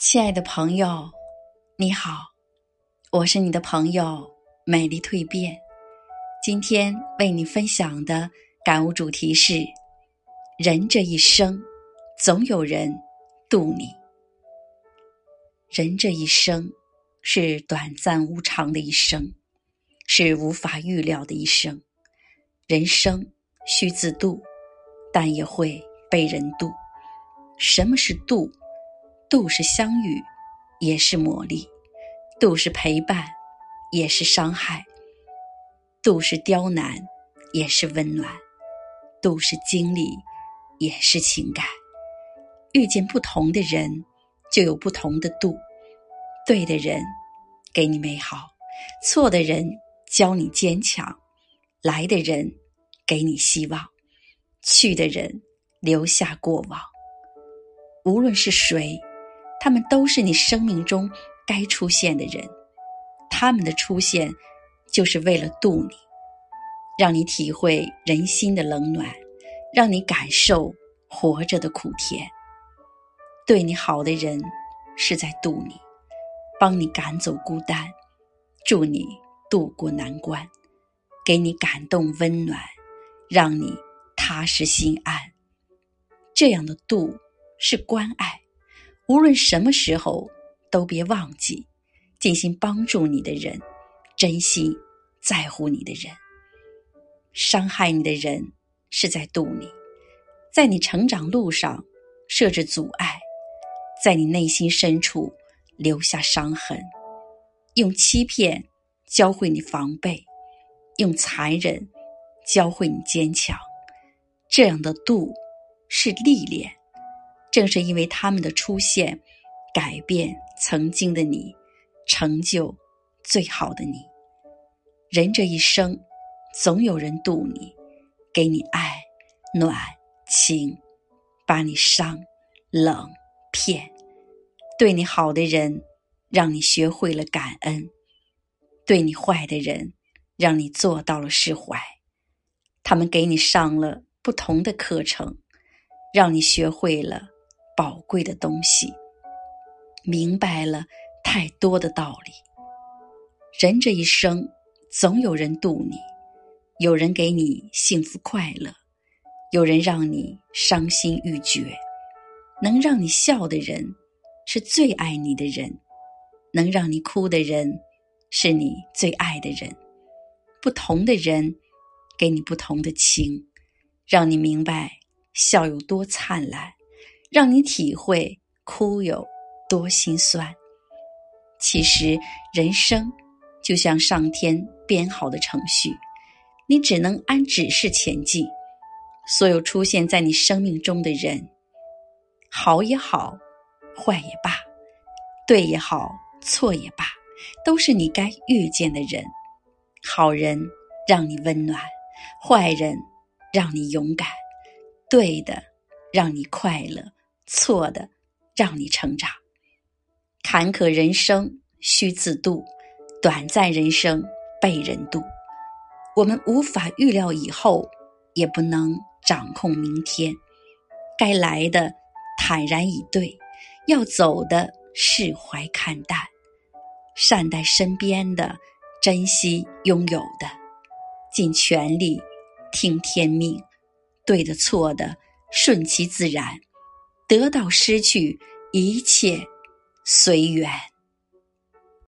亲爱的朋友，你好，我是你的朋友美丽蜕变。今天为你分享的感悟主题是：人这一生，总有人渡你。人这一生是短暂无常的一生，是无法预料的一生。人生需自渡，但也会被人渡。什么是渡？度是相遇，也是磨砺；度是陪伴，也是伤害；度是刁难，也是温暖；度是经历，也是情感。遇见不同的人，就有不同的度。对的人给你美好，错的人教你坚强。来的人给你希望，去的人留下过往。无论是谁。他们都是你生命中该出现的人，他们的出现就是为了渡你，让你体会人心的冷暖，让你感受活着的苦甜。对你好的人是在渡你，帮你赶走孤单，助你渡过难关，给你感动温暖，让你踏实心安。这样的渡是关爱。无论什么时候，都别忘记，尽心帮助你的人，珍惜在乎你的人。伤害你的人是在渡你，在你成长路上设置阻碍，在你内心深处留下伤痕，用欺骗教会你防备，用残忍教会你坚强。这样的渡是历练。正是因为他们的出现，改变曾经的你，成就最好的你。人这一生，总有人渡你，给你爱、暖、情，把你伤、冷、骗。对你好的人，让你学会了感恩；对你坏的人，让你做到了释怀。他们给你上了不同的课程，让你学会了。宝贵的东西，明白了太多的道理。人这一生，总有人渡你，有人给你幸福快乐，有人让你伤心欲绝。能让你笑的人，是最爱你的人；能让你哭的人，是你最爱的人。不同的人，给你不同的情，让你明白笑有多灿烂。让你体会哭有多心酸。其实人生就像上天编好的程序，你只能按指示前进。所有出现在你生命中的人，好也好，坏也罢，对也好，错也罢，都是你该遇见的人。好人让你温暖，坏人让你勇敢，对的让你快乐。错的，让你成长。坎坷人生需自渡，短暂人生被人渡。我们无法预料以后，也不能掌控明天。该来的坦然以对，要走的释怀看淡，善待身边的，珍惜拥有的，尽全力听天命，对的错的顺其自然。得到失去，一切随缘。